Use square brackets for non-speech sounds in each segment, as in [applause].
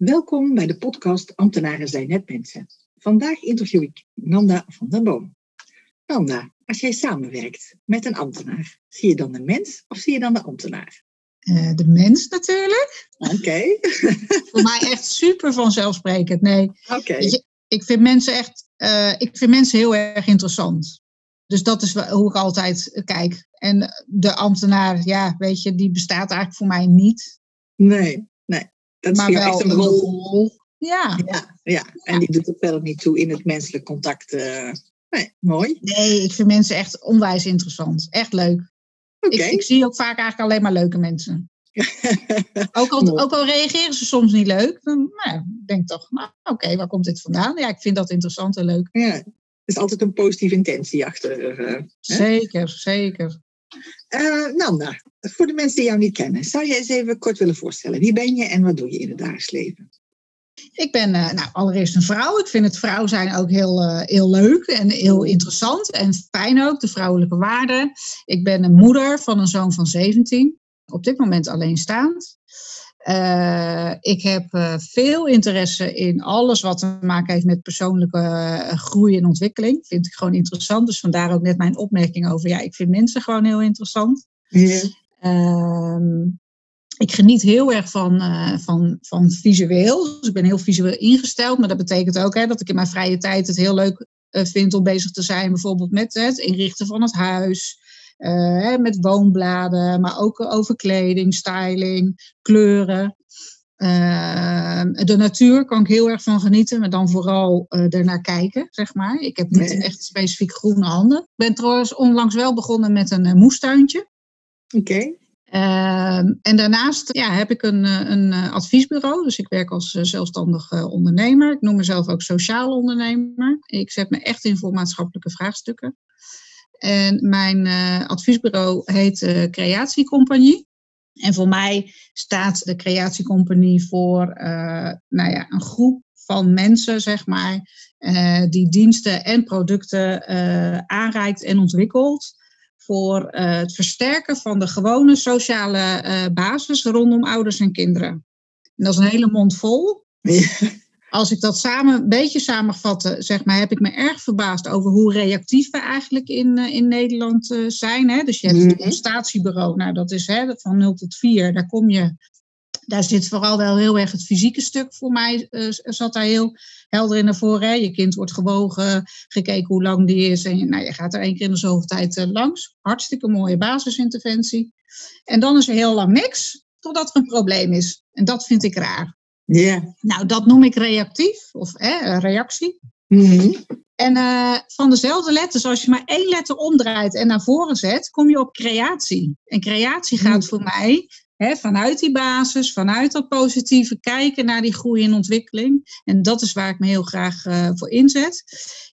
Welkom bij de podcast Ambtenaren zijn net mensen. Vandaag interview ik Nanda van der Boom. Nanda, als jij samenwerkt met een ambtenaar, zie je dan de mens of zie je dan de ambtenaar? Uh, de mens natuurlijk. Oké. [laughs] Voor mij echt super vanzelfsprekend. Nee. Oké. Ik vind mensen echt, uh, ik vind mensen heel erg interessant. Dus dat is hoe ik altijd kijk. En de ambtenaar, ja, weet je, die bestaat eigenlijk voor mij niet. Nee, Dat is maar wel echt een rol. Ja. ja. Ja, en die doet er verder niet toe in het menselijk contact. Uh, nee, mooi. Nee, ik vind mensen echt onwijs interessant. Echt leuk. Oké. Ik, ik, zie ook vaak eigenlijk alleen maar leuke mensen. [laughs] ook, al, ook al reageren ze soms niet leuk, dan nou, denk toch, nou, oké, waar komt dit vandaan? Ja, ik vind dat interessant en leuk. Ja, er is altijd een positieve intentie achter. Uh, zeker, zeker. Uh, Nanda, voor de mensen die jou niet kennen, zou je eens even kort willen voorstellen. Wie ben je en wat doe je in het dagelijks leven? Ik ben uh, nou, allereerst een vrouw. Ik vind het vrouw zijn ook heel, uh, heel leuk en heel interessant en fijn ook, de vrouwelijke waarden. Ik ben een moeder van een zoon van 17, op dit moment alleenstaand. Uh, ik heb uh, veel interesse in alles wat te maken heeft met persoonlijke uh, groei en ontwikkeling. Vind ik gewoon interessant. Dus vandaar ook net mijn opmerking over, ja, ik vind mensen gewoon heel interessant. Ja. ik geniet heel erg van, van, van visueel. Dus ik ben heel visueel ingesteld. Maar dat betekent ook hè, dat ik in mijn vrije tijd het heel leuk vind om bezig te zijn. Bijvoorbeeld met het inrichten van het huis. Uh, met woonbladen, maar ook over kleding, styling, kleuren. Uh, de natuur kan ik heel erg van genieten, maar dan vooral ernaar kijken, zeg maar. Ik heb niet Nee. echt specifiek groene handen. Ik ben trouwens onlangs wel begonnen met een moestuintje. Oké. Ehm, en daarnaast ja, heb ik een, eh, een eh, adviesbureau. Dus ik werk als eh, zelfstandig ondernemer. Ik noem mezelf ook sociaal ondernemer. Ik zet me echt in voor maatschappelijke vraagstukken. En mijn adviesbureau heet eh, Creatiecompagnie. En voor mij staat de Creatiecompagnie voor nou ja, een groep van mensen, zeg maar, die diensten en producten aanreikt en ontwikkelt voor eh, het versterken van de gewone sociale eh, basis rondom ouders en kinderen. En dat is een hele mond vol. Als ik dat samen, een beetje samenvatten, zeg maar, heb ik me erg verbaasd over hoe reactief we eigenlijk in, uh, in Nederland zijn. Hè? Dus je hebt Mhm. het constatiebureau, nou dat is hè, van 0 tot 4, daar kom je. Daar zit vooral wel heel erg het fysieke stuk voor mij, uh, zat daar heel helder in naar voren. Hè? Je kind wordt gewogen, gekeken hoe lang die is en je, nou, je gaat er één keer in de zoveel tijd uh, langs. Hartstikke mooie basisinterventie. En dan is er heel lang niks, totdat er een probleem is. En dat vind ik raar. Ja. Nou, dat noem ik reactief of hè, reactie. Mhm. En uh, van dezelfde letters, als je maar één letter omdraait en naar voren zet, kom je op creatie. En creatie gaat voor mij vanuit die basis, vanuit dat positieve kijken naar die groei en ontwikkeling. En dat is waar ik me heel graag uh, voor inzet.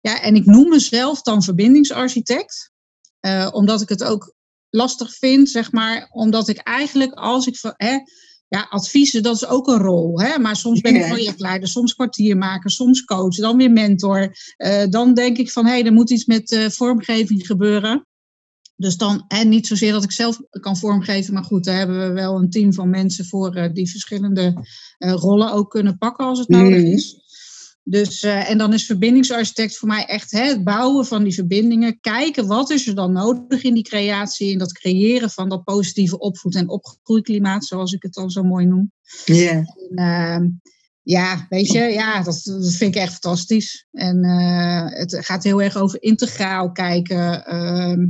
Ja, en ik noem mezelf dan verbindingsarchitect, uh, omdat ik het ook lastig vind, zeg maar, omdat ik eigenlijk als ik. Hè, ja, adviezen, dat is ook een rol. Hè? Maar soms ben ik projectleider, soms kwartiermaker, soms coach, dan weer mentor. Eh, dan denk ik van, hé, hey, er moet iets met eh, vormgeving gebeuren. Dus dan, en niet zozeer dat ik zelf kan vormgeven, maar goed, daar hebben we wel een team van mensen voor eh, die verschillende eh, rollen ook kunnen pakken als het nodig Mhm. is. Dus, eh, en dan is verbindingsarchitect voor mij echt hè, het bouwen van die verbindingen. Kijken wat is er dan nodig in die creatie. En dat creëren van dat positieve opvoed- en opgroeiklimaat, zoals ik het dan zo mooi noem. Ja. Uh, ja, weet je, ja, dat, dat, vind ik echt fantastisch. En uh, het gaat heel erg over integraal kijken. Uh,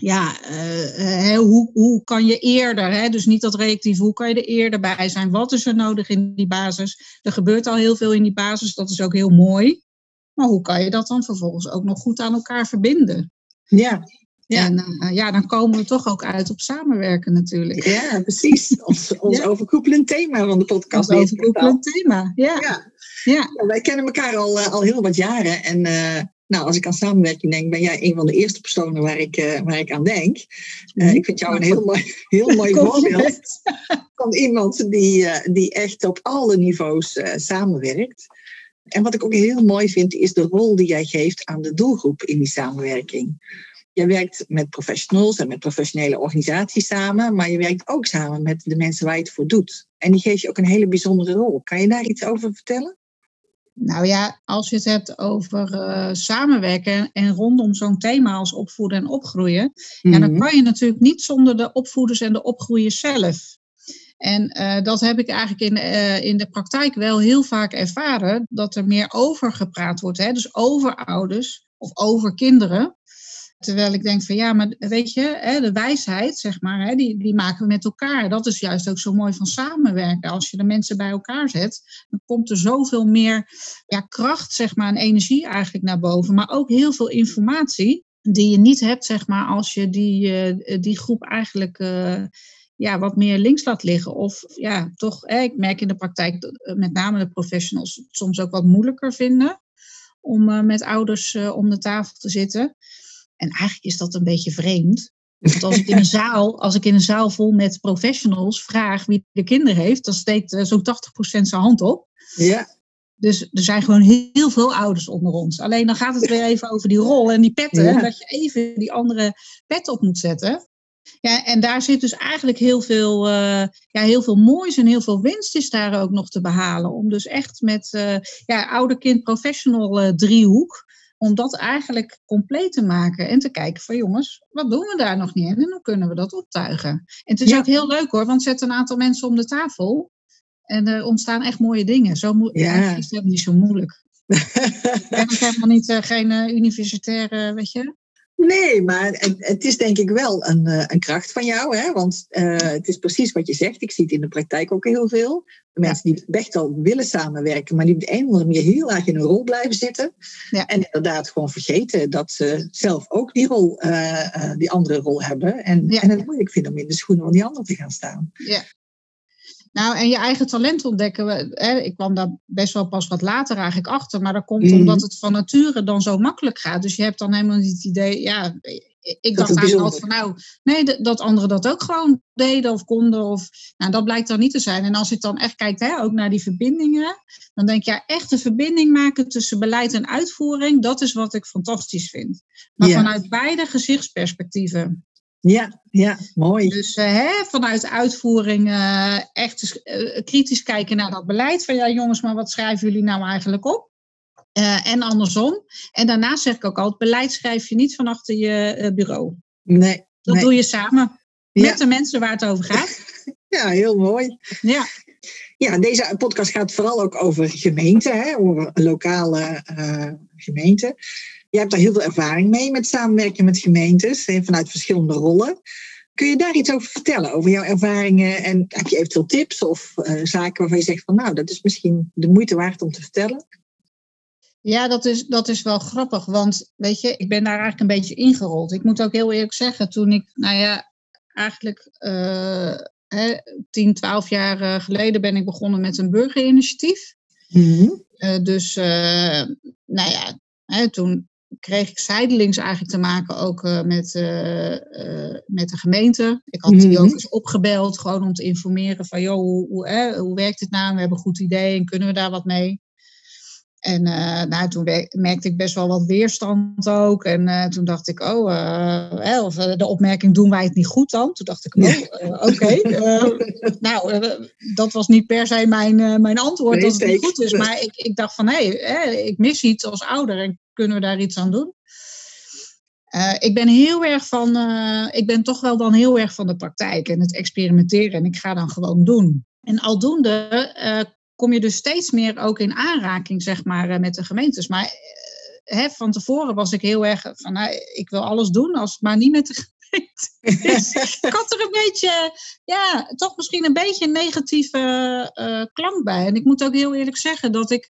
ja, uh, hoe, hoe kan je eerder, hè, dus niet dat reactief, hoe kan je er eerder bij zijn? Wat is er nodig in die basis? Er gebeurt al heel veel in die basis, dat is ook heel mooi. Maar hoe kan je dat dan vervolgens ook nog goed aan elkaar verbinden? Ja, ja. En uh, ja, dan komen we toch ook uit op samenwerken natuurlijk. Ja, precies. Ons, [laughs] ons ja. overkoepelend thema van de podcast. Ons overkoepelend thema, ja. ja. ja. wij kennen elkaar al, al heel wat jaren. En nou, als ik aan samenwerking denk, ben jij een van de eerste personen waar ik, uh, waar ik aan denk. Uh, ik vind jou een heel mooi, heel mooi voorbeeld van iemand die, uh, die echt op alle niveaus samenwerkt. En wat ik ook heel mooi vind, is de rol die jij geeft aan de doelgroep in die samenwerking. Je werkt met professionals en met professionele organisaties samen, maar je werkt ook samen met de mensen waar je het voor doet. En die geeft je ook een hele bijzondere rol. Kan je daar iets over vertellen? Nou ja, als je het hebt over uh, samenwerken en rondom zo'n thema als opvoeden en opgroeien, ja, dan kan je natuurlijk niet zonder de opvoeders en de opgroeiers zelf. En uh, dat heb ik eigenlijk in, uh, in de praktijk wel heel vaak ervaren, dat er meer over gepraat wordt. Hè? Dus over ouders of over kinderen. Terwijl ik denk van ja, maar weet je, de wijsheid, zeg maar, die, die maken we met elkaar. Dat is juist ook zo mooi van samenwerken. Als je de mensen bij elkaar zet, dan komt er zoveel meer ja, kracht, zeg maar, en energie eigenlijk naar boven. Maar ook heel veel informatie die je niet hebt, zeg maar, als je die, die groep eigenlijk ja, wat meer links laat liggen. Of ja, toch, ik merk in de praktijk dat met name de professionals het soms ook wat moeilijker vinden om met ouders om de tafel te zitten. En eigenlijk is dat een beetje vreemd. Want als ik in een zaal, als ik in een zaal vol met professionals vraag wie de kinderen heeft, dan steekt uh, zo'n 80% zijn hand op. Ja. Dus er zijn gewoon heel veel ouders onder ons. Alleen dan gaat het weer even over die rol en die petten. Ja. Dat je even die andere pet op moet zetten. Ja, en daar zit dus eigenlijk heel veel, uh, ja, heel veel moois en heel veel winst is daar ook nog te behalen. Om dus echt met uh, ja, ouder-kind-professional driehoek om dat eigenlijk compleet te maken en te kijken van jongens, wat doen we daar nog niet in en hoe kunnen we dat optuigen? En het is ja. ook heel leuk hoor, want zet een aantal mensen om de tafel en er ontstaan echt mooie dingen. Zo mo- ja. is het niet zo moeilijk. [laughs] ik ben ook helemaal niet uh, geen uh, universitaire, weet je. Nee, maar het, het, is denk ik wel een, uh, een kracht van jou. Hè? Want uh, het is precies wat je zegt. Ik zie het in de praktijk ook heel veel. De mensen die echt al willen samenwerken, maar die op de een of andere manier heel erg in een rol blijven zitten. Ja. En inderdaad gewoon vergeten dat ze zelf ook die, rol, uh, die andere rol hebben. En, ja. en het moeilijk vinden om in de schoenen van die ander te gaan staan. Ja. Nou, en je eigen talent ontdekken. Hè, ik kwam daar best wel pas wat later eigenlijk achter. Maar dat komt mm. omdat het van nature dan zo makkelijk gaat. Dus je hebt dan helemaal niet het idee. Ja, ik dacht eigenlijk altijd van nou, nee, dat anderen dat ook gewoon deden of konden. Of, nou, dat blijkt dan niet te zijn. En als ik dan echt kijk, hè, ook naar die verbindingen. Dan denk ik, ja, echt een verbinding maken tussen beleid en uitvoering. Dat is wat ik fantastisch vind. Maar ja. vanuit beide gezichtsperspectieven. Ja, ja, mooi. Dus uh, hè, vanuit uitvoering uh, echt uh, kritisch kijken naar dat beleid. Van ja, jongens, maar wat schrijven jullie nou eigenlijk op? en andersom. En daarnaast zeg ik ook al, het beleid schrijf je niet van achter je bureau. Nee. Dat nee. doe je samen met ja. de mensen waar het over gaat. [laughs] ja, heel mooi. Ja. Ja, deze podcast gaat vooral ook over gemeenten, hè, over lokale gemeenten. Je hebt daar heel veel ervaring mee met samenwerken met gemeentes vanuit verschillende rollen. Kun je daar iets over vertellen, over jouw ervaringen? En heb je eventueel tips of uh, zaken waarvan je zegt van nou, dat is misschien de moeite waard om te vertellen? Ja, dat is, dat is wel grappig, want weet je, ik ben daar eigenlijk een beetje ingerold. Ik moet ook heel eerlijk zeggen, toen ik, nou ja, eigenlijk uh, hè, 10, 12 jaar geleden ben ik begonnen met een burgerinitiatief. Uh, dus, nou ja, hè, toen kreeg ik zijdelings eigenlijk te maken ook uh, met, uh, uh, met de gemeente. Ik had die ook eens opgebeld, gewoon om te informeren van, joh, hoe, hoe, eh, hoe werkt het nou? We hebben een goed idee en kunnen we daar wat mee? En nou, toen merkte ik best wel wat weerstand ook. En toen dacht ik, oh, of de opmerking, doen wij het niet goed dan? Toen dacht ik, oh, oké. Okay. nou, dat was niet per se mijn, mijn antwoord nee, als het niet goed is. Maar ik, ik dacht van, hé, hey, ik mis iets als ouder. En kunnen we daar iets aan doen? Uh, ik ben heel erg van, uh, ik ben toch wel dan heel erg van de praktijk en het experimenteren. En ik ga dan gewoon doen. En aldoende uh, kom je dus steeds meer ook in aanraking, zeg maar, met de gemeentes. Maar hè, van tevoren was ik heel erg van, nou, ik wil alles doen als maar niet met de ik had er een beetje, ja, toch misschien een beetje een negatieve klank bij. En ik moet ook heel eerlijk zeggen dat ik,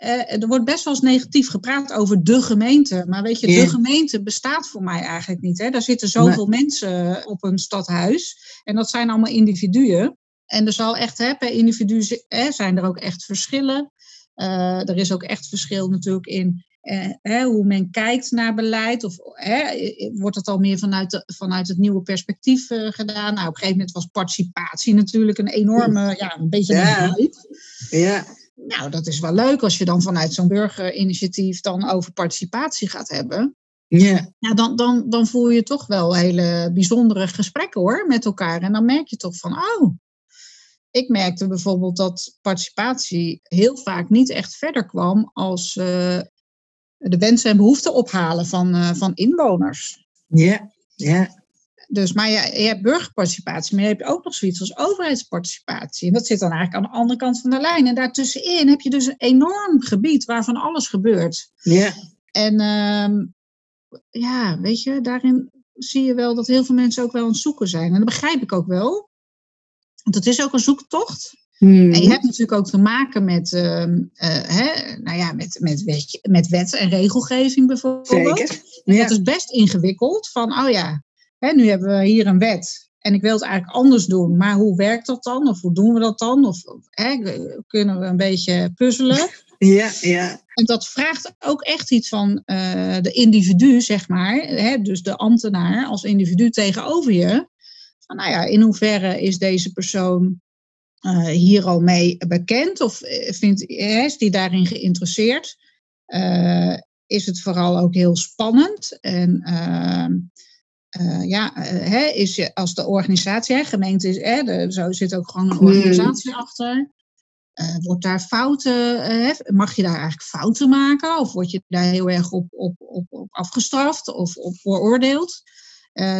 er wordt best wel eens negatief gepraat over de gemeente. Maar weet je, de gemeente bestaat voor mij eigenlijk niet. Hè? Daar zitten zoveel mensen op een stadhuis. En dat zijn allemaal individuen. En er zal echt, hè, per individu hè, zijn er ook echt verschillen. Uh, er is ook echt verschil natuurlijk in eh, hoe men kijkt naar beleid. Of wordt het al meer vanuit, de, vanuit het nieuwe perspectief eh, gedaan? Nou, op een gegeven moment was participatie natuurlijk een enorme, ja, een beetje ja. een Ja. Nou, dat is wel leuk als je dan vanuit zo'n burgerinitiatief dan over participatie gaat hebben. Ja. Ja, dan, dan, dan voel je toch wel hele bijzondere gesprekken hoor, met elkaar. En dan merk je toch van, oh, ik merkte bijvoorbeeld dat participatie heel vaak niet echt verder kwam als uh, de wensen en behoeften ophalen van, uh, van inwoners. Ja, ja. Dus, maar je, je hebt burgerparticipatie, maar je hebt ook nog zoiets als overheidsparticipatie. En dat zit dan eigenlijk aan de andere kant van de lijn. En daartussenin heb je dus een enorm gebied waarvan alles gebeurt. Ja. En uh, ja, weet je, daarin zie je wel dat heel veel mensen ook wel aan het zoeken zijn. En dat begrijp ik ook wel. Want het is ook een zoektocht. Hmm. En je hebt natuurlijk ook te maken met, uh, uh, hè, nou ja, met, met, wet, met wet en regelgeving bijvoorbeeld. Zeker. Ja. Dat is best ingewikkeld. Van, oh ja, hè, nu hebben we hier een wet. En ik wil het eigenlijk anders doen. Maar hoe werkt dat dan? Of hoe doen we dat dan? Of hè, kunnen we een beetje puzzelen? [laughs] Ja, ja. En dat vraagt ook echt iets van uh, de individu, zeg maar. Hè, dus de ambtenaar als individu tegenover je. Van, nou ja, in hoeverre is deze persoon uh, hier al mee bekend? Of vindt, is die daarin geïnteresseerd? Uh, is het vooral ook heel spannend? En uh, ja, hè, is je, als de organisatie, hè, gemeente is, hè, de, zo zit ook gewoon een organisatie hmm. achter. wordt daar fouten, mag je daar eigenlijk fouten maken? Of word je daar heel erg op, op, op, op afgestraft of op veroordeeld?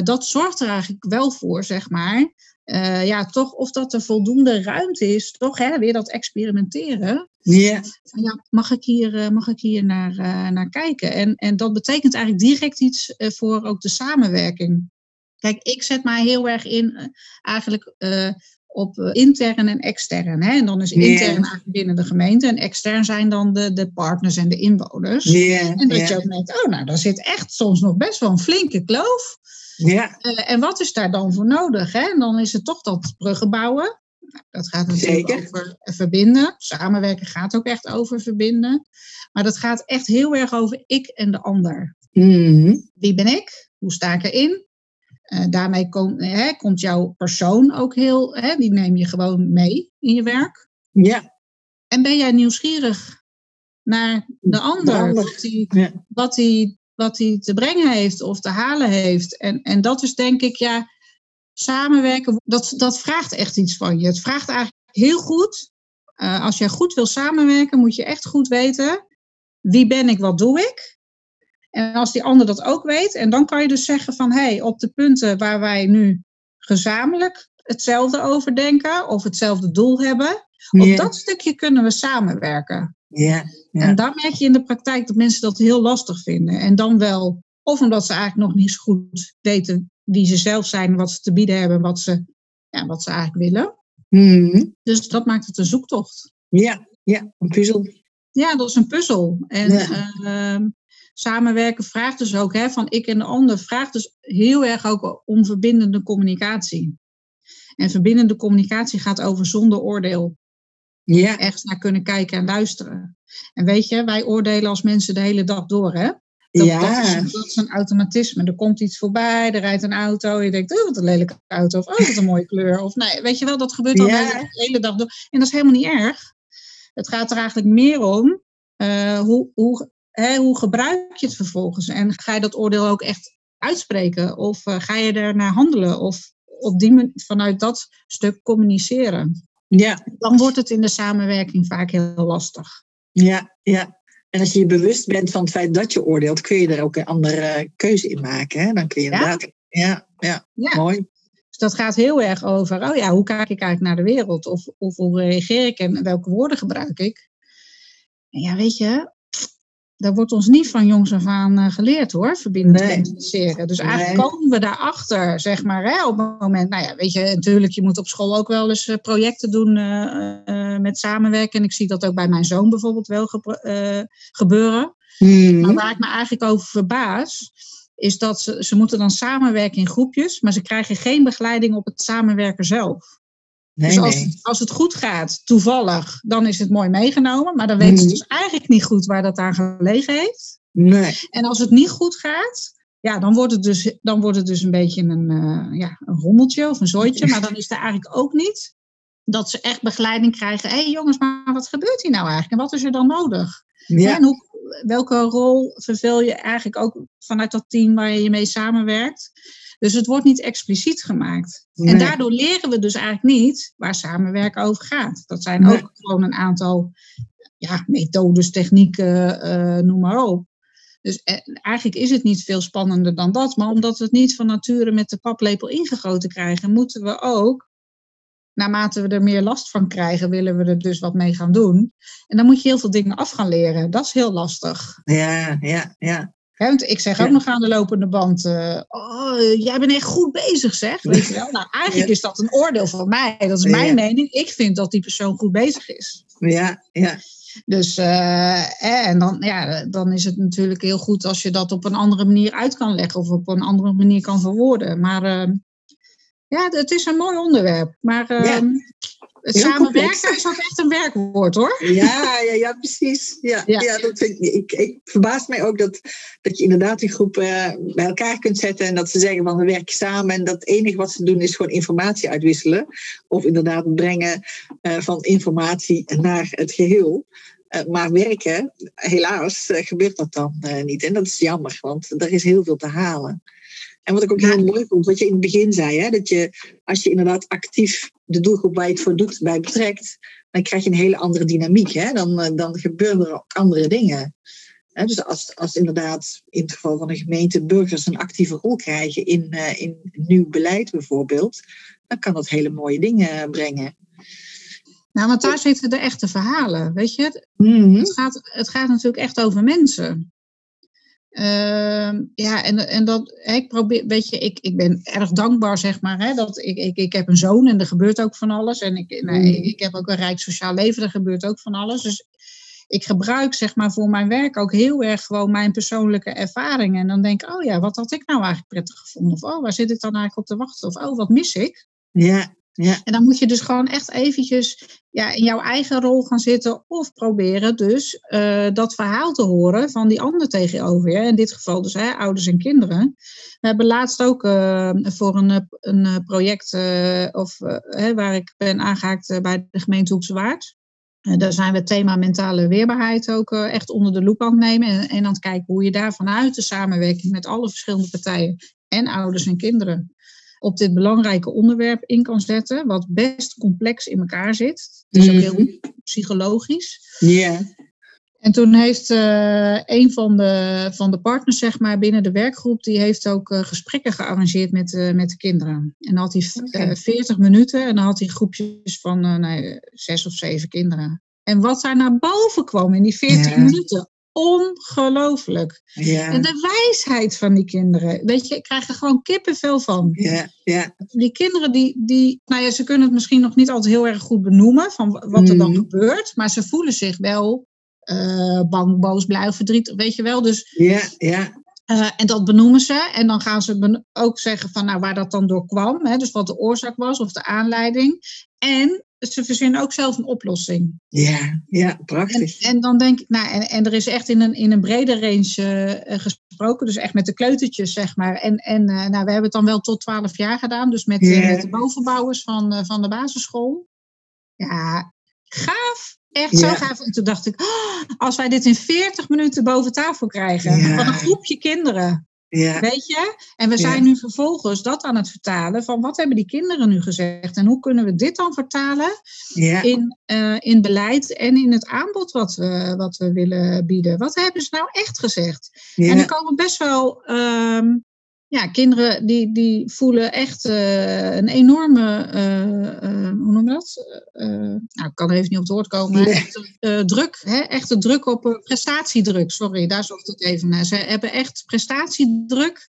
Dat zorgt er eigenlijk wel voor, zeg maar, uh, ja, toch of dat er voldoende ruimte is, toch hè, weer dat experimenteren. Yeah. Ja, mag ik hier, uh, mag ik hier naar, uh, naar kijken? En, en dat betekent eigenlijk direct iets voor ook de samenwerking. Kijk, ik zet mij heel erg in eigenlijk op intern en extern. Hè? En dan is intern yeah. eigenlijk binnen de gemeente en extern zijn dan de, de partners en de inwoners. Yeah. En dat je ook denkt, oh nou, daar zit echt soms nog best wel een flinke kloof. Ja. Uh, en wat is daar dan voor nodig? Hè? En dan is het toch dat bruggen bouwen. Nou, dat gaat natuurlijk Zeker. over verbinden. Samenwerken gaat ook echt over verbinden. Maar dat gaat echt heel erg over ik en de ander. Mm-hmm. Wie ben ik? Hoe sta ik erin? Uh, daarmee kom, hè, komt jouw persoon ook heel, hè, die neem je gewoon mee in je werk. Ja. En ben jij nieuwsgierig naar de ander? De ander. Wat die, Ja. wat die wat hij te brengen heeft of te halen heeft. En, en dat is denk ik, ja, samenwerken, dat, dat vraagt echt iets van je. Het vraagt eigenlijk heel goed. Uh, als je goed wil samenwerken, moet je echt goed weten wie ben ik, wat doe ik. En als die ander dat ook weet, en dan kan je dus zeggen van hé, hey, op de punten waar wij nu gezamenlijk hetzelfde over denken of hetzelfde doel hebben, op dat stukje kunnen we samenwerken. Ja. Ja. En daar merk je in de praktijk dat mensen dat heel lastig vinden. En dan wel, of omdat ze eigenlijk nog niet zo goed weten wie ze zelf zijn, wat ze te bieden hebben, wat ze, ja, wat ze eigenlijk willen. Mm-hmm. Dus dat maakt het een zoektocht. Ja. Ja. Een puzzel. Ja, dat is een puzzel. En Ja. uh, samenwerken vraagt dus ook, hè, van ik en de ander, vraagt dus heel erg ook om verbindende communicatie. En verbindende communicatie gaat over zonder oordeel Ja. ergens naar kunnen kijken en luisteren. En weet je, wij oordelen als mensen de hele dag door, hè? Dat, Ja. dat, is, dat is een automatisme. Er komt iets voorbij, er rijdt een auto. Je denkt, oh, wat een lelijke auto. Of, oh, wat een mooie kleur. Of nee, weet je wel, dat gebeurt al Ja. de hele, dag door. En dat is helemaal niet erg. Het gaat er eigenlijk meer om, uh, hoe, hoe, hè, hoe gebruik je het vervolgens? En ga je dat oordeel ook echt uitspreken? Of uh, ga je er naar handelen? Of op die, vanuit dat stuk communiceren? Ja. dan wordt het in de samenwerking vaak heel lastig. Ja. Ja. En als je je bewust bent van het feit dat je oordeelt, kun je er ook een andere keuze in maken. Hè? Dan kun je Ja. inderdaad. Ja. Ja. Ja. Mooi. Dus dat gaat heel erg over, oh ja, hoe kijk ik eigenlijk naar de wereld? Of, of hoe reageer ik en welke woorden gebruik ik? En ja, weet je, daar wordt ons niet van jongs af aan uh, geleerd hoor, verbindend nee. Dus eigenlijk nee. komen we daarachter, zeg maar, hè, op het moment. Nou ja, weet je, natuurlijk, je moet op school ook wel eens uh, projecten doen uh, met samenwerken. En ik zie dat ook bij mijn zoon bijvoorbeeld wel ge gebeuren. Mm. Maar waar ik me eigenlijk over verbaas, is dat ze, ze moeten dan samenwerken in groepjes, maar ze krijgen geen begeleiding op het samenwerken zelf. Nee, dus als, nee. als het goed gaat, toevallig, dan is het mooi meegenomen. Maar dan weten ze Mm. dus eigenlijk niet goed waar dat aan gelegen heeft. Nee. En als het niet goed gaat, ja, dan wordt het dus, dan wordt het dus een beetje een, eh, ja, een rommeltje of een zooitje. Maar dan is er eigenlijk ook niet dat ze echt begeleiding krijgen. Hé hey jongens, maar wat gebeurt hier nou eigenlijk? En wat is er dan nodig? Ja. En hoe, welke rol vervul je eigenlijk ook vanuit dat team waar je mee samenwerkt? Dus het wordt niet expliciet gemaakt. En daardoor leren we dus eigenlijk niet waar samenwerken over gaat. Dat zijn Nee. ook gewoon een aantal ja, methodes, technieken, eh, noem maar op. Dus eh, eigenlijk is het niet veel spannender dan dat. Maar omdat we het niet van nature met de paplepel ingegoten krijgen, moeten we ook, naarmate we er meer last van krijgen, willen we er dus wat mee gaan doen. En dan moet je heel veel dingen af gaan leren. Dat is heel lastig. Ja, ja, ja. Want ik zeg ook nog aan de lopende band, eh, oh, jij bent echt goed bezig zeg. Weet je wel? Nou, [laughs] eigenlijk Ja. is dat een oordeel van mij. Dat is Ja. mijn mening. Ik vind dat die persoon goed bezig is. Ja, ja. Dus, eh, eh, en dan, ja, dan is het natuurlijk heel goed als je dat op een andere manier uit kan leggen of op een andere manier kan verwoorden. Maar eh, ja, het is een mooi onderwerp. Maar eh, Ja. Heel samenwerken is ook echt een werkwoord hoor. Ja, ja, ja, precies. Ja, Ja. ja. dat vind ik, ik, ik verbaast mij ook dat, dat je inderdaad die groep eh, bij elkaar kunt zetten en dat ze zeggen van we werken samen en dat het enige wat ze doen is gewoon informatie uitwisselen. Of inderdaad brengen eh, van informatie naar het geheel. Eh, maar werken, helaas, gebeurt dat dan niet. En dat is jammer, want er is heel veel te halen. En wat ik ook heel mooi vond, wat je in het begin zei, hè, dat je als je inderdaad actief de doelgroep waar je het voor doet bij betrekt, dan krijg je een hele andere dynamiek. Hè? Dan, eh, dan gebeuren er ook andere dingen. Hè, dus als, als inderdaad in het geval van een gemeente burgers een actieve rol krijgen in, eh, in nieuw beleid bijvoorbeeld, dan kan dat hele mooie dingen brengen. Nou, want daar zitten de echte verhalen. Weet je, Mhm. het gaat, het gaat natuurlijk echt over mensen. Ehm, ja, en, en dat, ik probeer, weet je, ik, ik ben erg dankbaar, zeg maar, hè, dat ik, ik, ik heb een zoon en er gebeurt ook van alles. En ik, nou, Mm. ik, ik heb ook een rijk sociaal leven, er gebeurt ook van alles. Dus ik gebruik, zeg maar, voor mijn werk ook heel erg gewoon mijn persoonlijke ervaringen. En dan denk ik, oh ja, wat had ik nou eigenlijk prettig gevonden? Of, oh, waar zit ik dan eigenlijk op te wachten? Of, oh, wat mis ik? Ja, ja, En dan moet je dus gewoon echt eventjes ja, in jouw eigen rol gaan zitten of proberen dus eh, dat verhaal te horen van die ander tegenover je. In dit geval dus hè, ouders en kinderen. We hebben laatst ook eh, voor een, een project eh, of, hè, waar ik ben aangehaakt eh, bij de gemeente Hoekse Waard. Daar zijn we het thema mentale weerbaarheid ook echt onder de loep aan het nemen. En, en aan het kijken hoe je daar vanuit de samenwerking met alle verschillende partijen en ouders en kinderen op dit belangrijke onderwerp in kan zetten, wat best complex in elkaar zit. Het is ook heel Mhm. psychologisch. ja, En toen heeft eh, een van de, van de partners, zeg maar, binnen de werkgroep, die heeft ook eh, gesprekken gearrangeerd met, eh, met de kinderen. En dan had hij v- Oké. eh, 40 minuten en dan had hij groepjes van nee, zes of zeven kinderen. En wat daar naar boven kwam in die 40 Ja. minuten, ongelooflijk. ja, En de wijsheid van die kinderen, weet je, ik krijg er gewoon kippenvel van ja, ja, die kinderen die, die, nou ja, ze kunnen het misschien nog niet altijd heel erg goed benoemen van wa- wat er dan Mhm. gebeurt, maar ze voelen zich wel eh, bang, boos, blij, verdrietig, weet je wel. Dus, ja, ja, eh, en dat benoemen ze en dan gaan ze ook zeggen van nou, waar dat dan door kwam, hè, dus wat de oorzaak was of de aanleiding. En ze verzinnen ook zelf een oplossing. ja, ja, prachtig. en dan denk ik, nou, en, en er is echt in een, in een brede range eh, gesproken, dus echt met de kleutertjes, zeg maar. En, en eh, nou, we hebben het dan wel tot 12 jaar gedaan, dus met, eh, met de bovenbouwers van, van de basisschool. Ja, gaaf. Echt zo Ja. gaaf. En toen dacht ik, oh, als wij dit in 40 minuten boven tafel krijgen, Ja. van een groepje kinderen, Ja, weet je? En we Ja. zijn nu vervolgens dat aan het vertalen van wat hebben die kinderen nu gezegd en hoe kunnen we dit dan vertalen ja, in, eh, in beleid en in het aanbod wat we, wat we willen bieden. Wat hebben ze nou echt gezegd? En er komen best wel ehm, ja, kinderen die, die voelen echt uh, een enorme, uh, hoe noem je dat? nou, ik kan even niet op het woord komen. Nee. Echt, druk, hè? echte druk op prestatiedruk. Sorry, daar zocht het even naar. Ze hebben echt prestatiedruk.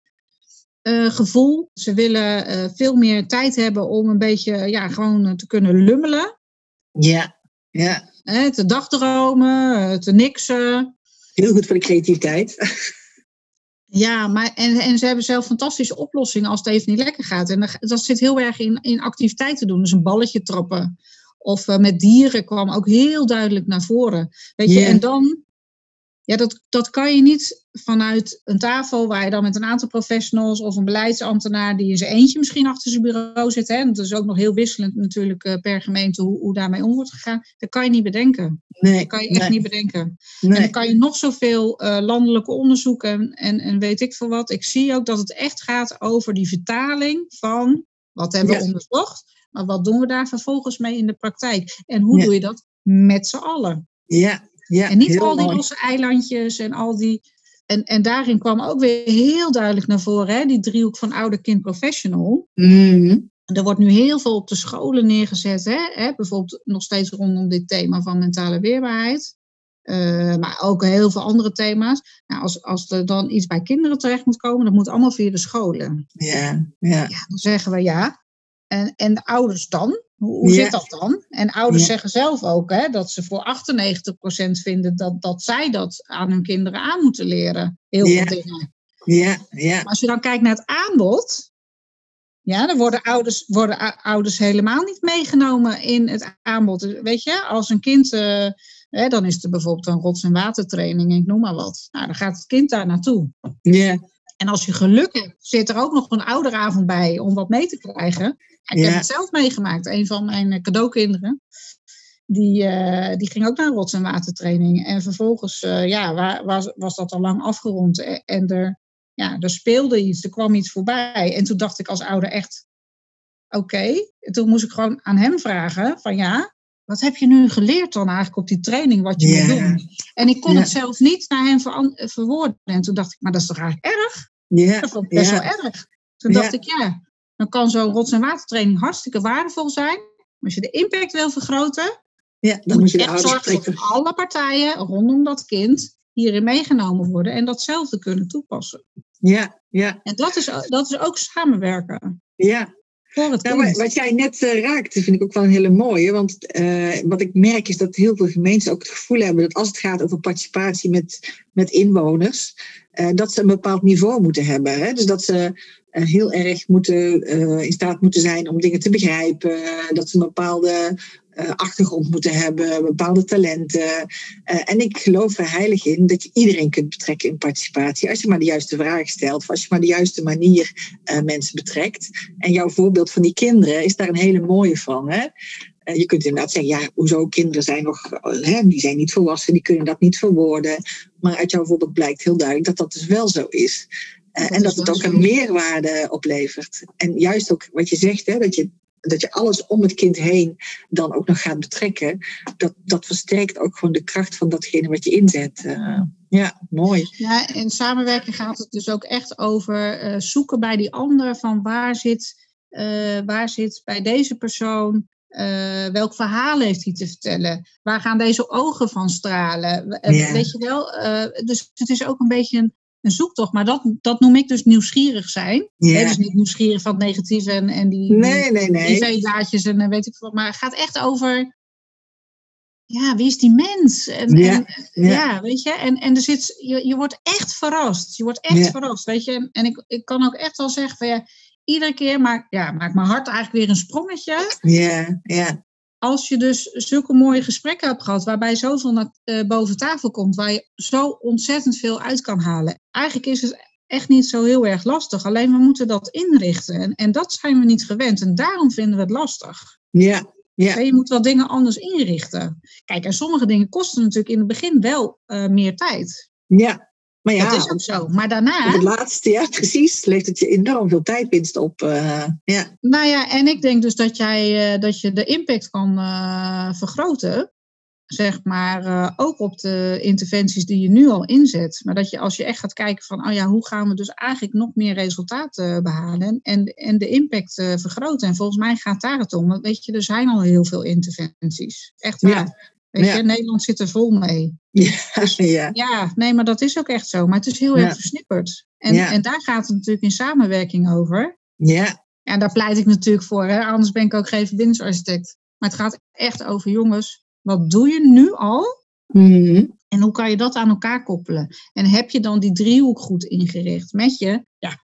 gevoel. Ze willen veel meer tijd hebben om een beetje ja, gewoon te kunnen lummelen. Ja, ja. te dagdromen, te niksen. Heel goed voor de creativiteit. Ja, maar en, en ze hebben zelf fantastische oplossingen als het even niet lekker gaat. En dat zit heel erg in, in activiteiten doen. Dus een balletje trappen. Of uh, met dieren kwam ook heel duidelijk naar voren. Weet je, en dan, ja, dat, dat kan je niet vanuit een tafel waar je dan met een aantal professionals of een beleidsambtenaar die in zijn eentje misschien achter zijn bureau zit. Hè, en dat is ook nog heel wisselend natuurlijk uh, per gemeente hoe, hoe daarmee om wordt gegaan. Dat kan je niet bedenken. Nee, dat kan je echt niet bedenken. Nee. En dan kan je nog zoveel uh, landelijke onderzoeken en, en weet ik veel wat. Ik zie ook dat het echt gaat over die vertaling van wat hebben we onderzocht. Maar wat doen we daar vervolgens mee in de praktijk? En hoe doe je dat met z'n allen? Ja, ja, en niet al die mooi. losse eilandjes en al die. En, en daarin kwam ook weer heel duidelijk naar voren, hè, die driehoek van ouder, kind, professional. Mm. Er wordt nu heel veel op de scholen neergezet, hè, hè, bijvoorbeeld nog steeds rondom dit thema van mentale weerbaarheid. Uh, maar ook heel veel andere thema's. Nou, als, als er dan iets bij kinderen terecht moet komen, dat moet allemaal via de scholen. Ja, ja. ja dan zeggen we ja. En, en de ouders dan? Hoe, hoe zit dat dan? En ouders zeggen zelf ook hè, dat ze voor 98% vinden dat, dat zij dat aan hun kinderen aan moeten leren. Heel veel dingen. Ja, ja. Maar als je dan kijkt naar het aanbod, ja, dan worden ouders, worden ouders helemaal niet meegenomen in het aanbod. Weet je, als een kind, uh, hè, dan is er bijvoorbeeld een rots- en watertraining, ik noem maar wat. Nou, dan gaat het kind daar naartoe. Ja. En als je geluk hebt, zit er ook nog een ouderavond bij om wat mee te krijgen. Ik heb het zelf meegemaakt. Een van mijn eh, cadeaukinderen. Die, uh, die ging ook naar rots- en watertraining. En vervolgens uh, ja, was, was dat al lang afgerond. En er, ja, er speelde iets, er kwam iets voorbij. En toen dacht ik als ouder echt, oké. Okay. Toen moest ik gewoon aan hem vragen van ja, wat heb je nu geleerd dan eigenlijk op die training, wat je yeah. moet doen? En ik kon yeah. het zelf niet naar hem ver verwoorden. En toen dacht ik, maar dat is toch eigenlijk erg? Yeah. Dat vond ik best wel erg. Toen dacht ik, ja, dan kan zo'n rots- en watertraining hartstikke waardevol zijn. Maar als je de impact wil vergroten, ja, dan, moet je echt zorgen dat alle partijen rondom dat kind hierin meegenomen worden en datzelfde kunnen toepassen. Ja, ja. En dat is, dat is ook samenwerken. Ja. Voor het nou, wat jij net uh, raakte, vind ik ook wel een hele mooie. Want uh, wat ik merk is dat heel veel gemeenten ook het gevoel hebben dat als het gaat over participatie met, met inwoners, dat ze een bepaald niveau moeten hebben. Hè? Dus dat ze heel erg moeten, in staat moeten zijn om dingen te begrijpen. dat ze een bepaalde achtergrond moeten hebben, bepaalde talenten. En ik geloof er heilig in dat je iedereen kunt betrekken in participatie. Als je maar de juiste vragen stelt, of als je maar de juiste manier mensen betrekt. En jouw voorbeeld van die kinderen is daar een hele mooie van. Hè? Je kunt inderdaad zeggen, ja, hoezo kinderen zijn nog, hè, die zijn niet volwassen, die kunnen dat niet verwoorden. Maar uit jouw voorbeeld blijkt heel duidelijk dat dat dus wel zo is. Dat en dat het ook een meerwaarde oplevert. En juist ook wat je zegt, hè, dat je dat je alles om het kind heen dan ook nog gaat betrekken, dat, dat versterkt ook gewoon de kracht van datgene wat je inzet. Uh, ja, mooi. Ja, in samenwerking gaat het dus ook echt over uh, zoeken bij die ander van waar zit, uh, waar zit bij deze persoon welk verhaal heeft hij te vertellen? Waar gaan deze ogen van stralen? Ja. Weet je wel? dus het is ook een beetje een, een zoektocht. Maar dat, dat noem ik dus nieuwsgierig zijn. Hè, dus niet nieuwsgierig van het negatieve en, en die, nee, nee, nee. en weet ik wat. Maar het gaat echt over... Ja, wie is die mens? En, Ja, en, ja. ja, weet je. En, en er zit, je, je wordt echt verrast. Je wordt echt verrast, weet je. En, en ik, ik kan ook echt wel zeggen van ja... Iedere keer maakt, ja, maakt mijn hart eigenlijk weer een sprongetje Ja, ja, als je dus zulke mooie gesprekken hebt gehad, waarbij zoveel naar, eh, boven tafel komt, waar je zo ontzettend veel uit kan halen. Eigenlijk is het echt niet zo heel erg lastig, alleen we moeten dat inrichten. En, en dat zijn we niet gewend en daarom vinden we het lastig. ja, ja. Ja, Je moet wel dingen anders inrichten. Kijk, en sommige dingen kosten natuurlijk in het begin wel eh, meer tijd. ja. Maar ja, dat is ook zo. Maar daarna, het laatste, ja, precies, levert het je enorm veel tijdwinst op. eh, ja, nou ja, en ik denk dus dat, jij, eh, dat je de impact kan eh, vergroten zeg maar, ook op de interventies die je nu al inzet. Maar dat je als je echt gaat kijken van, oh ja, hoe gaan we dus eigenlijk nog meer resultaten behalen en, en de impact vergroten. En volgens mij gaat daar het om. Want weet je, er zijn al heel veel interventies. Echt waar. Ja. Weet ja. je, Nederland zit er vol mee. [laughs] Ja, dus, ja. ja, nee, maar dat is ook echt zo. Maar het is heel erg versnipperd. En, en daar gaat het natuurlijk in samenwerking over. Ja. Ja, daar pleit ik natuurlijk voor. Hè? Anders ben ik ook geen verbindingsarchitect. Maar het gaat echt over, jongens, wat doe je nu al? Mm En hoe kan je dat aan elkaar koppelen? En heb je dan die driehoek goed ingericht met je,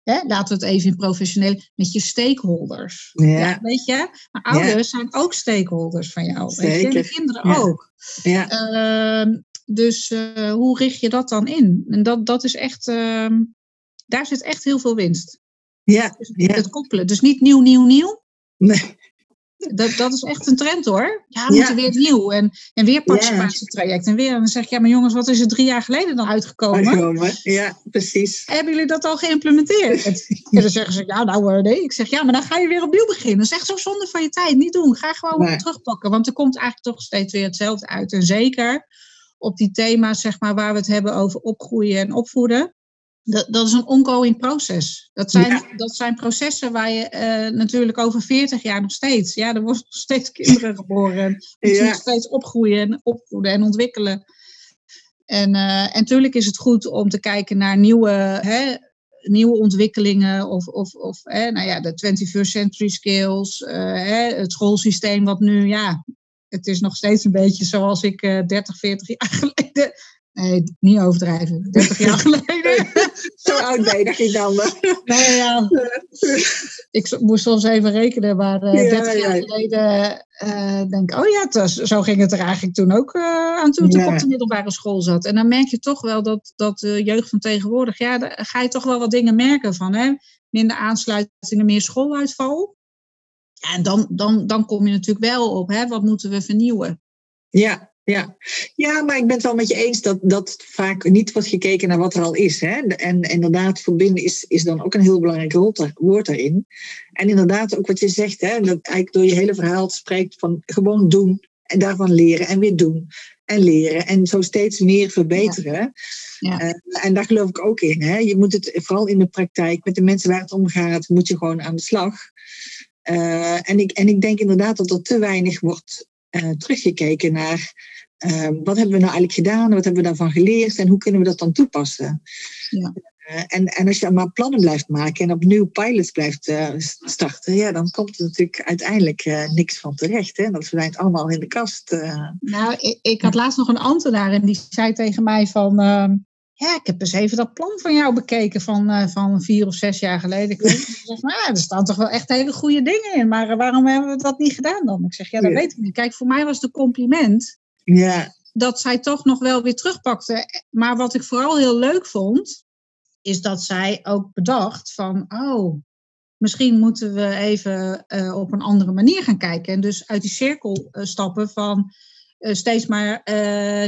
hè, laten we het even in professioneel, met je stakeholders. Ja. weet je? Maar ouders zijn ook stakeholders van jou. Weet je? En de kinderen Ja. ook. Ja. Ehm, dus eh, hoe richt je dat dan in? En dat, dat is echt, ehm, daar zit echt heel veel winst. Ja. Dus Ja. Het koppelen. Dus niet nieuw, nieuw, nieuw. Nee. Dat, dat is echt een trend hoor. Ja, we Ja. moeten weer nieuw. En, en weer participatietraject. En weer. En dan zeg ik, ja, maar jongens, wat is er drie jaar geleden dan uitgekomen? Ja, precies. Hebben jullie dat al geïmplementeerd? [laughs] En dan zeggen ze, ja, nou eh, nee. Ik zeg, ja, maar dan ga je weer opnieuw beginnen. Dat is echt zo zonde van je tijd. Niet doen. Ga gewoon Nee. weer terugpakken. Want er komt eigenlijk toch steeds weer hetzelfde uit. En zeker op die thema's, zeg maar, waar we het hebben over opgroeien en opvoeden. Dat, dat is een ongoing proces. Dat zijn, Ja. dat zijn processen waar je eh, natuurlijk over 40 jaar nog steeds. Ja, er worden nog steeds kinderen geboren. En moet je Ja. nog steeds opgroeien en opvoeden en ontwikkelen. En, eh, en natuurlijk is het goed om te kijken naar nieuwe, hè, nieuwe ontwikkelingen. Of, of, of hè, nou ja, de 21st century skills. eh, hè, het schoolsysteem wat nu, ja, het is nog steeds een beetje zoals ik eh 30, 40 jaar [laughs] geleden. Nee, niet overdrijven. 30 jaar [laughs] geleden. [laughs] Zo oud ben niet dan. Nou ja, [laughs] ik moest soms even rekenen, maar eh, Ja, 30 jaar ja. geleden eh, denk ik, oh ja, was- zo ging het er eigenlijk toen ook eh, aan toe, toen ik op de middelbare school zat. En dan merk je toch wel dat, dat de jeugd van tegenwoordig, ja, daar ga je toch wel wat dingen merken van, hè? Minder aansluitingen, meer schooluitval. Ja, en dan, dan, dan kom je natuurlijk wel op, hè? Wat moeten we vernieuwen? Ja, ja. ja, maar ik ben het wel met je eens dat, dat vaak niet wordt gekeken naar wat er al is. Hè? En inderdaad, verbinden is, is dan ook een heel belangrijk woord daar- woord daarin. En inderdaad, ook wat je zegt, hè, dat eigenlijk door je hele verhaal spreekt van gewoon doen en daarvan leren en weer doen en leren en zo steeds meer verbeteren. Ja. Eh, en daar geloof ik ook in. Hè? Je moet het vooral in de praktijk met de mensen waar het om gaat, moet je gewoon aan de slag. Eh, en, ik, en ik denk inderdaad dat er te weinig wordt eh, teruggekeken naar eh, wat hebben we nou eigenlijk gedaan, wat hebben we daarvan geleerd en hoe kunnen we dat dan toepassen. Ja. Eh, en, en als je maar plannen blijft maken en opnieuw pilots blijft eh, starten, ja, dan komt er natuurlijk uiteindelijk eh, niks van terecht. Hè? Dat verdwijnt allemaal in de kast. Nou, ik, ik had laatst nog een ambtenaar en die zei tegen mij van... ehm, ja, ik heb eens even dat plan van jou bekeken van, van vier of zes jaar geleden. Ik zeg, nou, er staan toch wel echt hele goede dingen in. Maar waarom hebben we dat niet gedaan dan? Ik zeg, ja, dat Ja. weet ik niet. Kijk, voor mij was de compliment ja, dat zij toch nog wel weer terugpakte. Maar wat ik vooral heel leuk vond, is dat zij ook bedacht van... Oh, misschien moeten we even eh, op een andere manier gaan kijken. En dus uit die cirkel eh, stappen van eh, steeds maar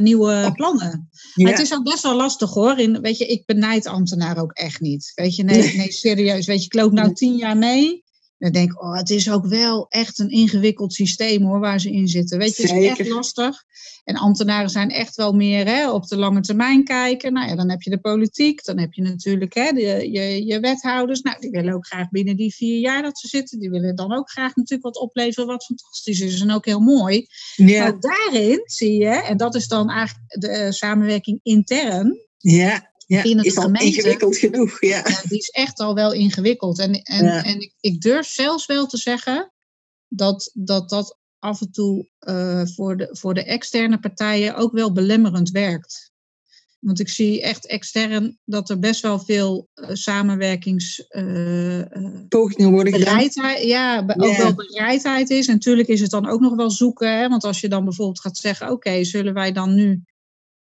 nieuwe plannen. Maar het is ook best wel lastig hoor. In, weet je, ik benijd ambtenaar ook echt niet. Weet je, nee, Nee. serieus. Weet je, ik loop nou tien jaar mee. Dan denk ik, oh, het is ook wel echt een ingewikkeld systeem hoor, waar ze in zitten. Weet je, het is echt lastig. En ambtenaren zijn echt wel meer hè, op de lange termijn kijken. Nou ja, dan heb je de politiek, dan heb je natuurlijk hè, de, je, je wethouders. Nou, die willen ook graag binnen die vier jaar dat ze zitten. Die willen dan ook graag natuurlijk wat opleveren wat fantastisch is en ook heel mooi. ja, Ook daarin zie je, en dat is dan eigenlijk de eh, samenwerking intern. ja, ja. de is al gemeente. ingewikkeld genoeg. Ja. Ja, die is echt al wel ingewikkeld. En, en, Ja. en ik, ik durf zelfs wel te zeggen dat dat, dat af en toe eh, voor, de, voor de externe partijen ook wel belemmerend werkt. Want ik zie echt extern dat er best wel veel eh, samenwerkings. eh, Pogingen worden gedaan. bereidheid, ja, be- ook wel bereidheid is. En natuurlijk is het dan ook nog wel zoeken. Hè? Want als je dan bijvoorbeeld gaat zeggen: Oké, zullen wij dan nu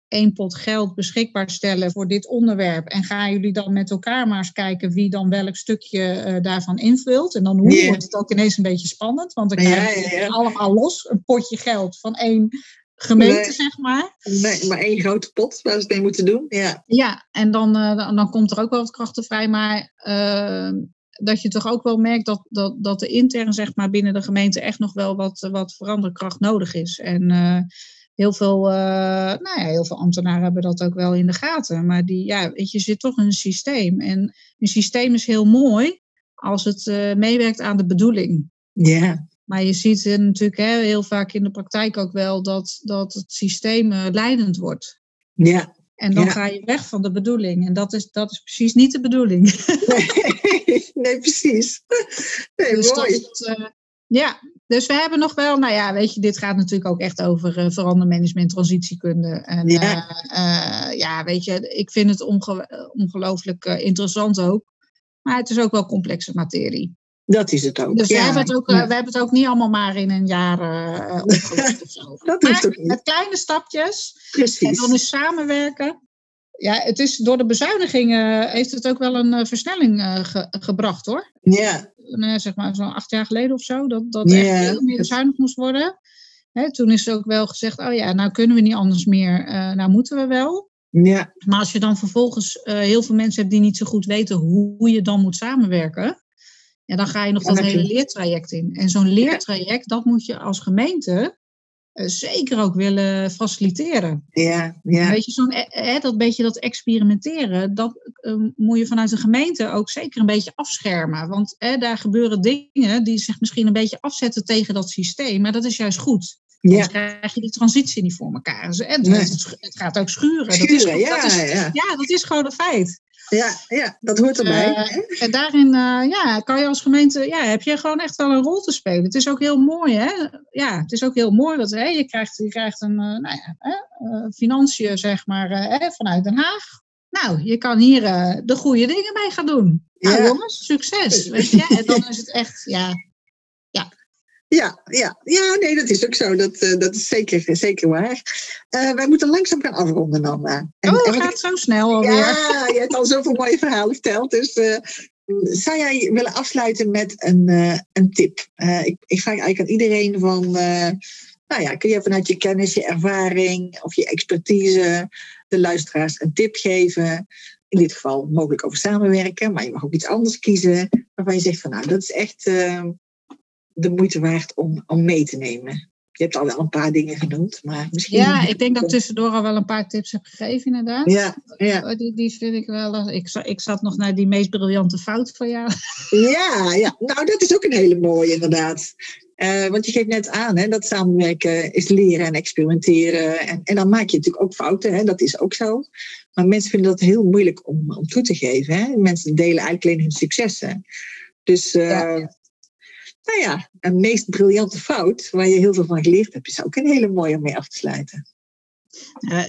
één pot geld beschikbaar stellen voor dit onderwerp? En gaan jullie dan met elkaar maar eens kijken wie dan welk stukje eh, daarvan invult? En dan hoe wordt het ook ineens een beetje spannend. Want dan Ja, krijg je ja, ja. allemaal los een potje geld van één gemeente, Nee. zeg maar. Nee, maar één grote pot waar ze het mee moeten doen. Ja, Ja, en dan, eh, dan, dan komt er ook wel wat krachten vrij. Maar eh, dat je toch ook wel merkt dat, dat, dat er intern zeg maar, binnen de gemeente echt nog wel wat, wat veranderkracht nodig is. En eh, heel veel, uh, nou ja, heel veel ambtenaren hebben dat ook wel in de gaten. Maar die, ja, weet je, zit toch in een systeem. En een systeem is heel mooi als het uh, meewerkt aan de bedoeling. Ja. Maar je ziet natuurlijk hè, heel vaak in de praktijk ook wel dat, dat het systeem uh, leidend wordt. Ja. En dan ga je weg van de bedoeling. En dat is, dat is precies niet de bedoeling. Nee, [laughs] nee precies. Nee, [laughs] dus mooi. Dat, ja, dus we hebben nog wel, nou ja, weet je, dit gaat natuurlijk ook echt over uh, verandermanagement, transitiekunde. En ja. Uh, ja, weet je, ik vind het onge ongelooflijk interessant ook. Maar het is ook wel complexe materie. Dat is het ook. Dus ja. we, hebben het ook, ja. we hebben het ook niet allemaal maar in een jaar opgelost [laughs] of zo. dat maar hoeft ook niet. met kleine stapjes. Precies. En dan is samenwerken. Ja, het is door de bezuinigingen heeft het ook wel een uh, versnelling uh, ge gebracht hoor. Ja. Zeg maar zo'n acht jaar geleden of zo, dat, dat echt veel meer bezuinigd moest worden. Hè, toen is ook wel gezegd, oh ja, nou kunnen we niet anders meer, nou moeten we wel. Ja. Maar als je dan vervolgens heel veel mensen hebt die niet zo goed weten hoe, je dan moet samenwerken, ja, dan ga je nog dat hele je- leertraject in. En zo'n leertraject, dat moet je als gemeente eh, zeker ook willen faciliteren. Ja. Ja. Weet je, zo'n, eh, eh, dat beetje dat experimenteren, dat eh, moet je vanuit de gemeente ook zeker een beetje afschermen. Want eh, daar gebeuren dingen die zich misschien een beetje afzetten tegen dat systeem, maar dat is juist goed. Ja. Anders krijg je die transitie niet voor elkaar. Dus, en Nee. het, het gaat ook schuren. dat is, Schuren, ja, dat is, ja. ja, dat is gewoon een feit. Ja, ja, dat hoort erbij. Eh, hè? En daarin uh, ja, kan je als gemeente, ja, heb je gewoon echt wel een rol te spelen. Het is ook heel mooi, hè? Ja, het is ook heel mooi dat hè, je, krijgt, je krijgt een, uh, nou ja, financiën, zeg maar, eh, vanuit Den Haag. Nou, je kan hier de goede dingen mee gaan doen. Nou, Ja. jongens, succes. Weet je? En dan is het echt, ja, Ja, ja, ja, nee, dat is ook zo. Dat, eh, dat is zeker, zeker waar. Eh, wij moeten langzaam gaan afronden, Nanda. En, oh, en het gaat zo snel alweer. Ja, je hebt al zoveel mooie verhalen verteld. Dus eh, zou jij willen afsluiten met een, een tip? Ik, ik vraag eigenlijk aan iedereen van... nou ja, kun je vanuit je kennis, je ervaring of je expertise... de luisteraars een tip geven? In dit geval mogelijk over samenwerken. Maar je mag ook iets anders kiezen. Waarvan je zegt van nou, dat is echt de moeite waard om, om mee te nemen. Je hebt al wel een paar dingen genoemd, maar misschien... Ja, ik denk dat ik tussendoor al wel een paar tips heb gegeven, inderdaad. Ja, ja. Oh, Die, die vind ik wel. Ik, ik zat nog naar die meest briljante fout van jou. [laughs] Ja, ja, nou dat is ook een hele mooie inderdaad. Uh, want je geeft net aan hè, dat samenwerken is leren en experimenteren. En, en dan maak je natuurlijk ook fouten, hè, dat is ook zo. Maar mensen vinden dat heel moeilijk om, om toe te geven. Hè. Mensen delen eigenlijk alleen hun successen. Dus uh, Ja. Nou ja, een meest briljante fout waar je heel veel van geleerd hebt, is ook een hele mooie om mee af te sluiten. Uh,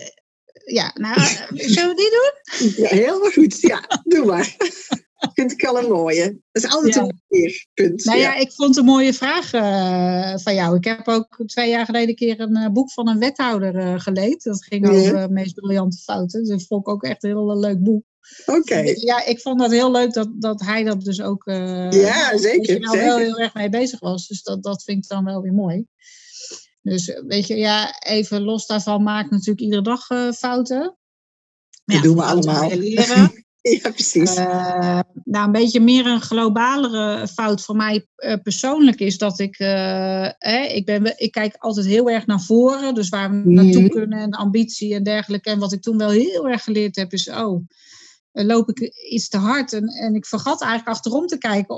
ja, nou, uh, zullen we die doen? Ja, helemaal goed. Ja, doe maar. [laughs] vind ik al een mooie. Dat is altijd Ja. een keer. Punt. Nou ja, ik vond een mooie vraag uh, van jou. Ik heb ook twee jaar geleden een keer een uh, boek van een wethouder uh, geleend. Dat ging Ja. over de meest briljante fouten. Dus dat vond ik ook echt een heel leuk boek. Oké. Ja, ik vond dat heel leuk dat, dat hij dat dus ook Ja, zeker, nou wel heel erg mee bezig was. Dus dat, dat vind ik dan wel weer mooi. Dus eh, weet je, ja, even los daarvan maak natuurlijk iedere dag fouten. Dat doen we allemaal. leren. [laughs] [laughs] Ja, precies. Uh, nou, een beetje meer een globalere fout voor mij uh, persoonlijk is dat ik, uh, hè, ik, ben, ik kijk altijd heel erg naar voren, dus waar we Mhm. naartoe kunnen en ambitie en dergelijke. En wat ik toen wel heel erg geleerd heb is, oh, loop ik iets te hard en, en ik vergat eigenlijk achterom te kijken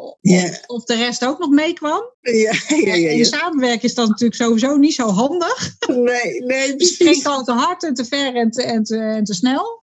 of, de rest ook nog meekwam. ja, [laughs] ja, ja, In ja. samenwerken is dat natuurlijk sowieso niet zo handig. Nee, nee, [laughs] Ik ging precies. gewoon te hard en te ver en te, en te, en te snel.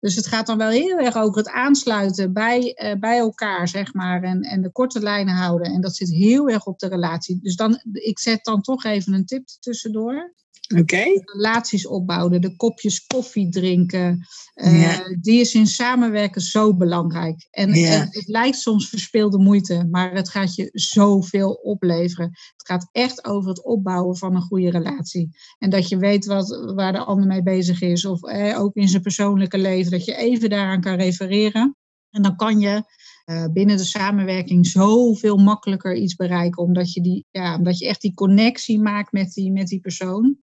Dus het gaat dan wel heel erg over het aansluiten bij, uh, bij elkaar, zeg maar. En, en de korte lijnen houden. En dat zit heel erg op de relatie. Dus dan, ik zet dan toch even een tip tussendoor. Oké. Relaties opbouwen, de kopjes koffie drinken. Uh, Ja. Die is in samenwerken zo belangrijk. En, Ja. het lijkt soms verspeelde moeite, maar het gaat je zoveel opleveren. Het gaat echt over het opbouwen van een goede relatie. En dat je weet wat, waar de ander mee bezig is. Of eh, ook in zijn persoonlijke leven, dat je even daaraan kan refereren. En dan kan je uh, binnen de samenwerking zoveel makkelijker iets bereiken. Omdat je, die, ja, omdat je echt die connectie maakt met die, met die persoon.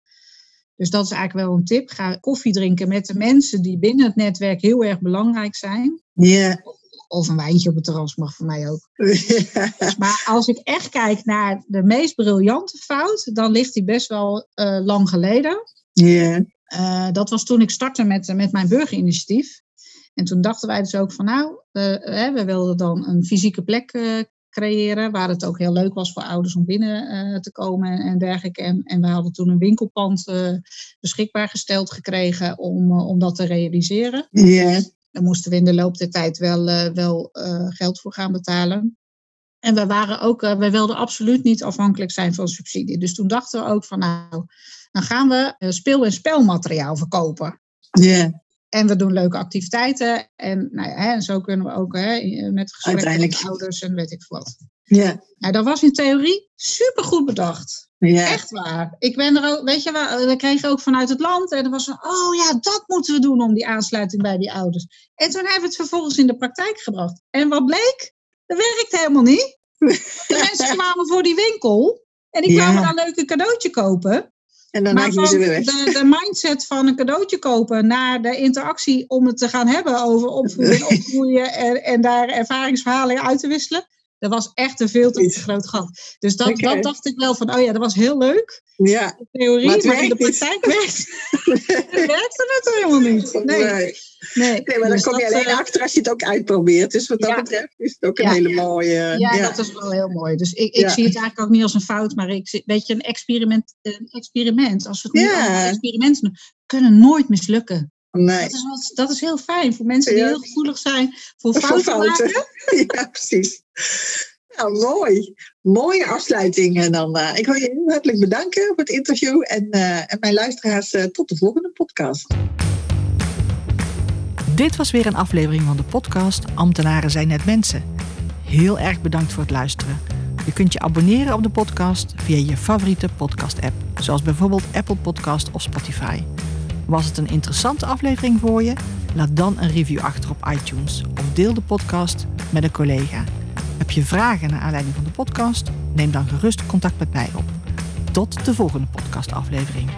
Dus dat is eigenlijk wel een tip. Ga koffie drinken met de mensen die binnen het netwerk heel erg belangrijk zijn. Ja. Of een wijntje op het terras mag voor mij ook. [laughs] Maar als ik echt kijk naar de meest briljante fout, dan ligt die best wel uh, lang geleden. Ja. Eh, dat was toen ik startte met, met mijn burgerinitiatief. En toen dachten wij dus ook van nou, uh, we wilden dan een fysieke plek creëren, waar het ook heel leuk was voor ouders om binnen te komen en dergelijke. En, en we hadden toen een winkelpand beschikbaar gesteld gekregen om, om dat te realiseren. Ja. Daar moesten we in de loop der tijd wel, wel geld voor gaan betalen. En we waren ook, wij wilden absoluut niet afhankelijk zijn van subsidie. Dus toen dachten we ook van nou, dan gaan we speel- en spelmateriaal verkopen. Ja. En we doen leuke activiteiten. En, nou ja, en zo kunnen we ook hè, met gesprekken met ouders en weet ik wat. Ja. Nou, dat was in theorie supergoed bedacht. Ja. Echt waar. Ik ben er ook, weet je, we, we kregen ook vanuit het land. En er was van, oh ja, dat moeten we doen om die aansluiting bij die ouders. En toen hebben we het vervolgens in de praktijk gebracht. En wat bleek? Dat werkt helemaal niet. De [laughs] mensen kwamen voor die winkel. En die kwamen Ja. dan een leuke cadeautje kopen. En dan Maar je ze weer weg. de, de mindset van een cadeautje kopen naar de interactie om het te gaan hebben over opvoeden, opgroeien en, en daar ervaringsverhalen uit te wisselen. Dat was echt een veel te Niet. groot gat. Dus dat, dat dacht ik wel van, oh ja, dat was heel leuk. Ja. Theorie, Maar in de niet. praktijk werkt, werkte het helemaal niet. [laughs] Nee, Nee. nee. Nee, maar dan Dus kom je alleen eh, achter als je het ook uitprobeert. Dus wat dat Ja. betreft is het ook een Ja. hele mooie... Ja, dat is wel heel mooi. Dus ik, ik zie het eigenlijk ook niet als een fout, maar ik zie, weet je, een experiment, een experiment als we het Ja. allemaal experimenten kunnen nooit mislukken. Nee. Dat is, wat, dat is heel fijn voor mensen die Ja. heel gevoelig zijn voor Voor fouten, fouten. maken. [laughs] Ja, precies. Nou, mooi. Mooie afsluiting. En dan, eh, ik wil je heel hartelijk bedanken voor het interview. En, eh, en mijn luisteraars, eh, tot de volgende podcast. Dit was weer een aflevering van de podcast Ambtenaren zijn net mensen. Heel erg bedankt voor het luisteren. Je kunt je abonneren op de podcast via je favoriete podcast-app, zoals bijvoorbeeld Apple Podcast of Spotify. Was het een interessante aflevering voor je? Laat dan een review achter op iTunes of deel de podcast met een collega. Heb je vragen naar aanleiding van de podcast? Neem dan gerust contact met mij op. Tot de volgende podcastaflevering.